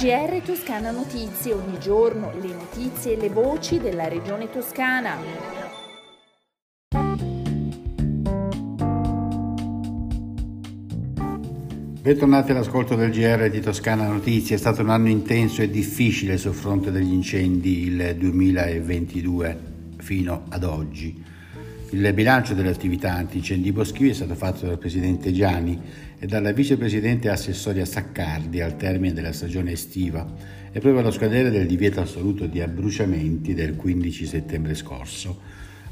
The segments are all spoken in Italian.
GR Toscana Notizie, ogni giorno le notizie e le voci della regione toscana. Bentornati all'ascolto del GR di Toscana Notizie. È stato un anno intenso e difficile sul fronte degli incendi il 2022 fino ad oggi. Il bilancio delle attività antincendi boschivi è stato fatto dal presidente Gianni e dalla vicepresidente assessoria Saccardi al termine della stagione estiva e proprio allo scadere del divieto assoluto di abbruciamenti del 15 settembre scorso.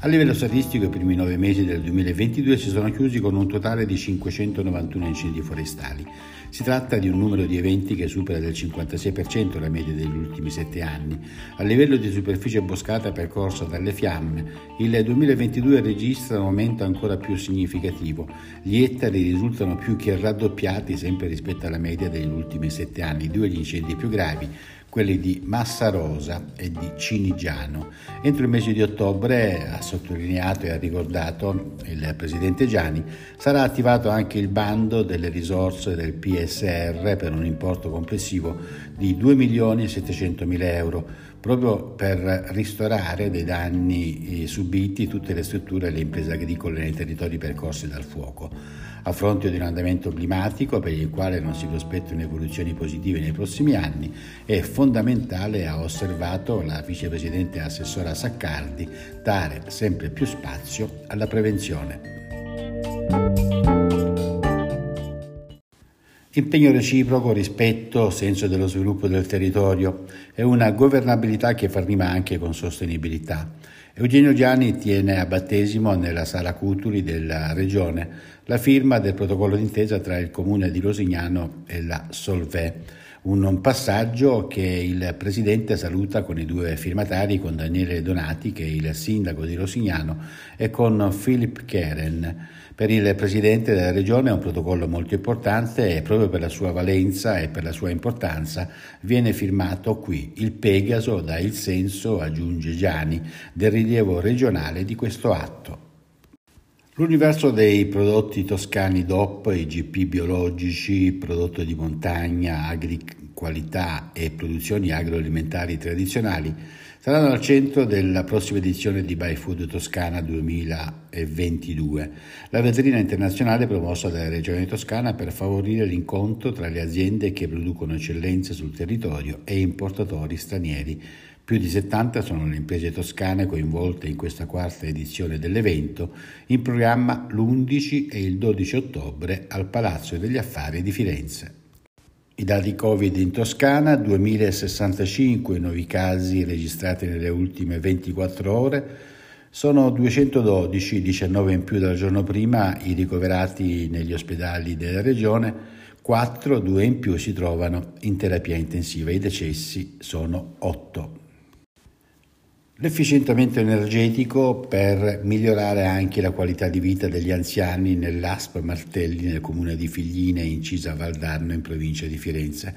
A livello statistico i primi nove mesi del 2022 si sono chiusi con un totale di 591 incendi forestali. Si tratta di un numero di eventi che supera del 56% la media degli ultimi sette anni. A livello di superficie boscata percorsa dalle fiamme, il 2022 registra un aumento ancora più significativo. Gli ettari risultano più che raddoppiati sempre rispetto alla media degli ultimi sette anni. Due gli incendi più gravi quelli di Massa Rosa e di Cinigiano. Entro il mese di ottobre, ha sottolineato e ha ricordato il Presidente Gianni, sarà attivato anche il bando delle risorse del PSR per un importo complessivo di 2 milioni e 700 mila euro, proprio per ristorare dei danni eh, subiti tutte le strutture e le imprese agricole nei territori percorsi dal fuoco. A fronte di un andamento climatico per il quale non si prospettano evoluzioni positive nei prossimi anni, è fondamentale, ha osservato la vicepresidente assessora Saccardi, dare sempre più spazio alla prevenzione. Impegno reciproco, rispetto, senso dello sviluppo del territorio e una governabilità che fa rima anche con sostenibilità. Eugenio Gianni tiene a battesimo nella sala Cutuli della Regione la firma del protocollo d'intesa tra il comune di Rosignano e la Solvè, un passaggio che il Presidente saluta con i due firmatari, con Daniele Donati, che è il sindaco di Rosignano, e con Philip Keren. Per il Presidente della Regione è un protocollo molto importante e proprio per la sua valenza e per la sua importanza viene firmato qui. Il Pegaso dà il senso, aggiunge Gianni, del rilievo regionale di questo atto. L'universo dei prodotti toscani DOP, IGP biologici, prodotto di montagna, agriqualità e produzioni agroalimentari tradizionali saranno al centro della prossima edizione di By Food Toscana 2022, la vetrina internazionale promossa dalla Regione Toscana per favorire l'incontro tra le aziende che producono eccellenze sul territorio e importatori stranieri più di 70 sono le imprese toscane coinvolte in questa quarta edizione dell'evento, in programma l'11 e il 12 ottobre al Palazzo degli Affari di Firenze. I dati Covid in Toscana, 2065 nuovi casi registrati nelle ultime 24 ore, sono 212, 19 in più dal giorno prima, i ricoverati negli ospedali della regione, 4, 2 in più si trovano in terapia intensiva, i decessi sono 8. L'efficientamento energetico per migliorare anche la qualità di vita degli anziani nell'ASP Martelli nel comune di Figline, incisa Valdarno in provincia di Firenze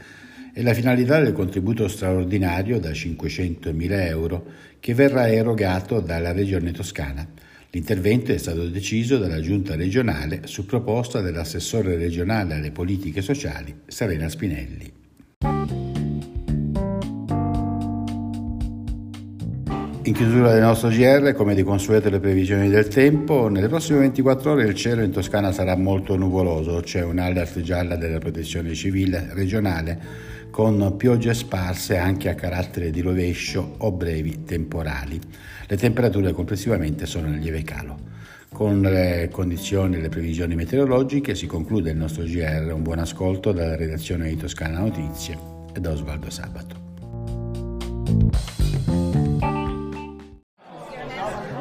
e la finalità del contributo straordinario da 500.000 euro che verrà erogato dalla Regione Toscana. L'intervento è stato deciso dalla Giunta regionale su proposta dell'assessore regionale alle politiche sociali Serena Spinelli. In chiusura del nostro GR, come di consueto le previsioni del tempo, nelle prossime 24 ore il cielo in Toscana sarà molto nuvoloso, c'è un'alert gialla della protezione civile regionale con piogge sparse anche a carattere di rovescio o brevi temporali. Le temperature complessivamente sono in lieve calo. Con le condizioni e le previsioni meteorologiche si conclude il nostro GR. Un buon ascolto dalla redazione di Toscana Notizie e da Osvaldo Sabato.